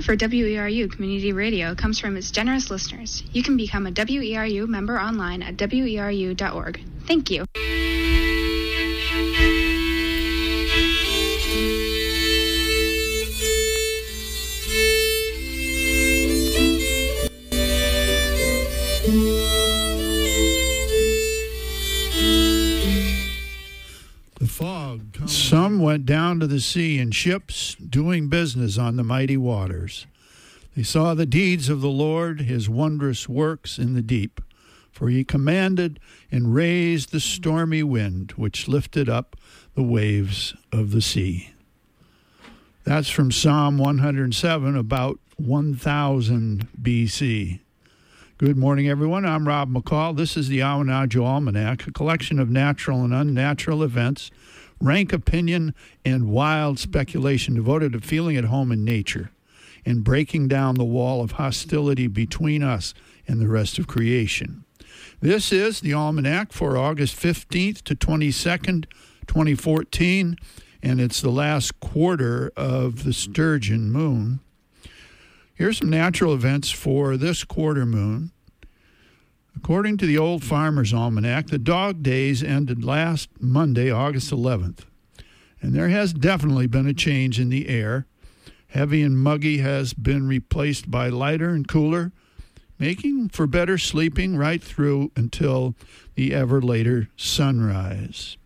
Support for WERU Community Radio comes from its generous listeners. You can become a WERU member online at weru.org. Thank you. Down to the sea in ships, doing business on the mighty waters. They saw the deeds of the Lord, his wondrous works in the deep. For he commanded and raised the stormy wind, which lifted up the waves of the sea. That's from Psalm 107, about 1000 BC. Good morning, everyone. I'm Rob McCall. This is the Awanadjo Almanac, a collection of natural and unnatural events, rank opinion, and wild speculation devoted to feeling at home in nature and breaking down the wall of hostility between us and the rest of creation. This is the Almanac for August 15th to 22nd, 2014, and it's the last quarter of the Sturgeon moon. Here's some natural events for this quarter moon. According to the Old Farmer's Almanac, the dog days ended last Monday, August 11th. And there has definitely been a change in the air. Heavy and muggy has been replaced by lighter and cooler, making for better sleeping right through until the ever later sunrise.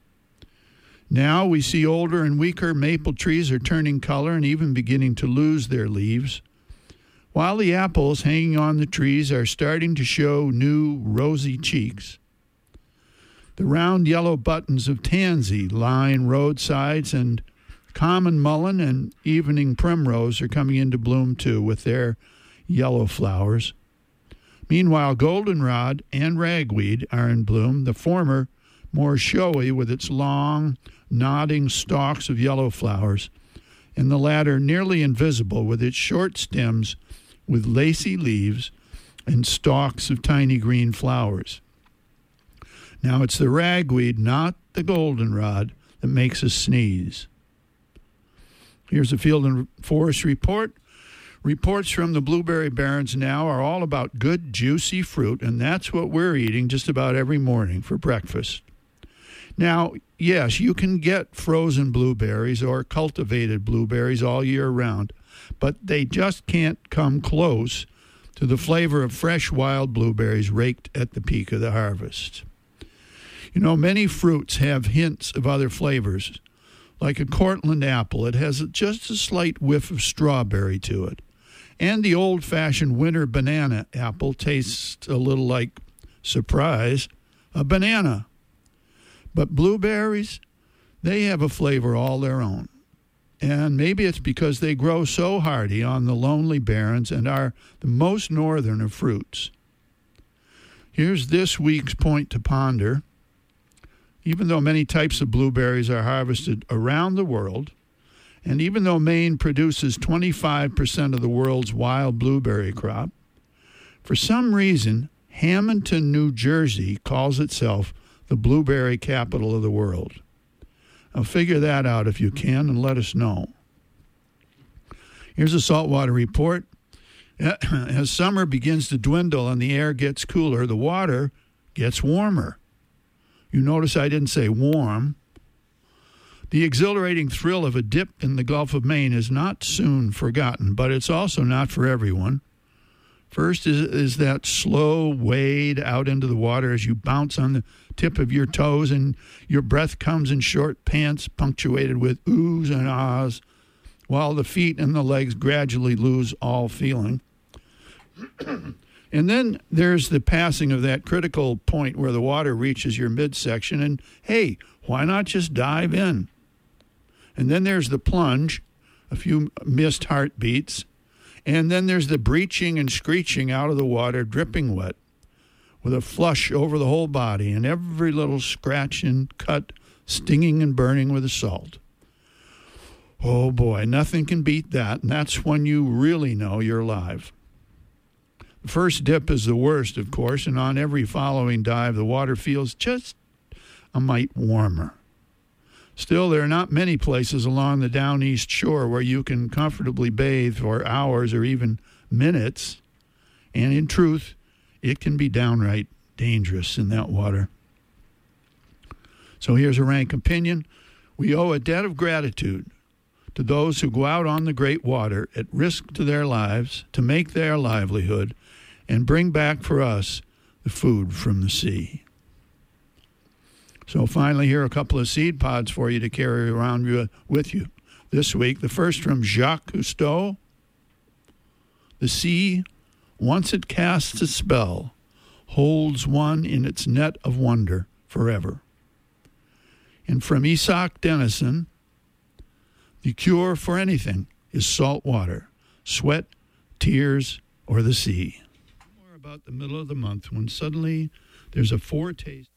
Now we see older and weaker maple trees are turning color and even beginning to lose their leaves while the apples hanging on the trees are starting to show new rosy cheeks. The round yellow buttons of tansy line roadsides, and common mullein and evening primrose are coming into bloom too with their yellow flowers. Meanwhile, goldenrod and ragweed are in bloom, the former more showy with its long, nodding stalks of yellow flowers, and the latter nearly invisible with its short stems with lacy leaves and stalks of tiny green flowers. Now it's the ragweed, not the goldenrod, that makes us sneeze. Here's a field and forest report. Reports from the blueberry barrens now are all about good, juicy fruit, and that's what we're eating just about every morning for breakfast. Now, yes, you can get frozen blueberries or cultivated blueberries all year round, but they just can't come close to the flavor of fresh wild blueberries raked at the peak of the harvest. You know, many fruits have hints of other flavors. Like a Cortland apple, it has just a slight whiff of strawberry to it. And the old fashioned winter banana apple tastes a little like, surprise, a banana. But blueberries, they have a flavor all their own. And maybe it's because they grow so hardy on the lonely barrens and are the most northern of fruits. Here's this week's point to ponder. Even though many types of blueberries are harvested around the world, and even though Maine produces 25% of the world's wild blueberry crop, for some reason, Hammonton, New Jersey calls itself the blueberry capital of the world. Now, figure that out if you can and let us know. Here's a saltwater report. As summer begins to dwindle and the air gets cooler, the water gets warmer. You notice I didn't say warm. The exhilarating thrill of a dip in the Gulf of Maine is not soon forgotten, but it's also not for everyone. First is, is that slow wade out into the water as you bounce on the tip of your toes and your breath comes in short pants punctuated with oohs and ahs, while the feet and the legs gradually lose all feeling. and then there's the passing of that critical point where the water reaches your midsection, and hey, why not just dive in? And then there's the plunge, a few missed heartbeats, and then there's the breaching and screeching out of the water, dripping wet, with a flush over the whole body and every little scratch and cut stinging and burning with the salt. Oh boy, nothing can beat that, and that's when you really know you're alive. The first dip is the worst, of course, and on every following dive, the water feels just a mite warmer. Still, there are not many places along the down east shore where you can comfortably bathe for hours or even minutes. And in truth, it can be downright dangerous in that water. So here's a rank opinion. We owe a debt of gratitude to those who go out on the great water at risk to their lives to make their livelihood and bring back for us the food from the sea. So finally, here are a couple of seed pods for you to carry around with you this week. The first from Jacques Cousteau. The sea, once it casts a spell, holds one in its net of wonder forever. And from Isak Dinesen, the cure for anything is salt water, sweat, tears, or the sea. More about the middle of the month when suddenly there's a foretaste.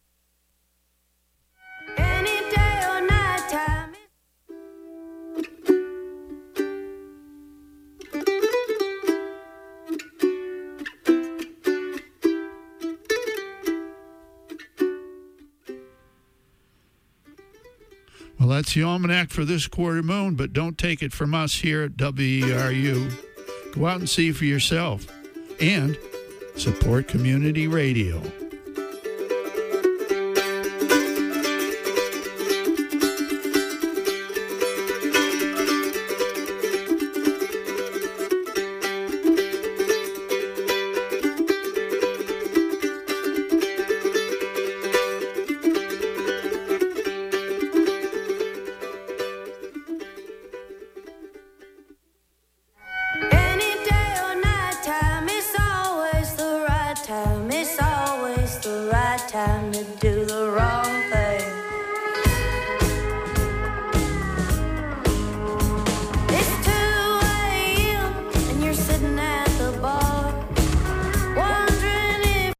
That's the almanac for this quarter moon, but don't take it from us here at WERU. Go out and see for yourself and support community radio. trying to do the wrong thing.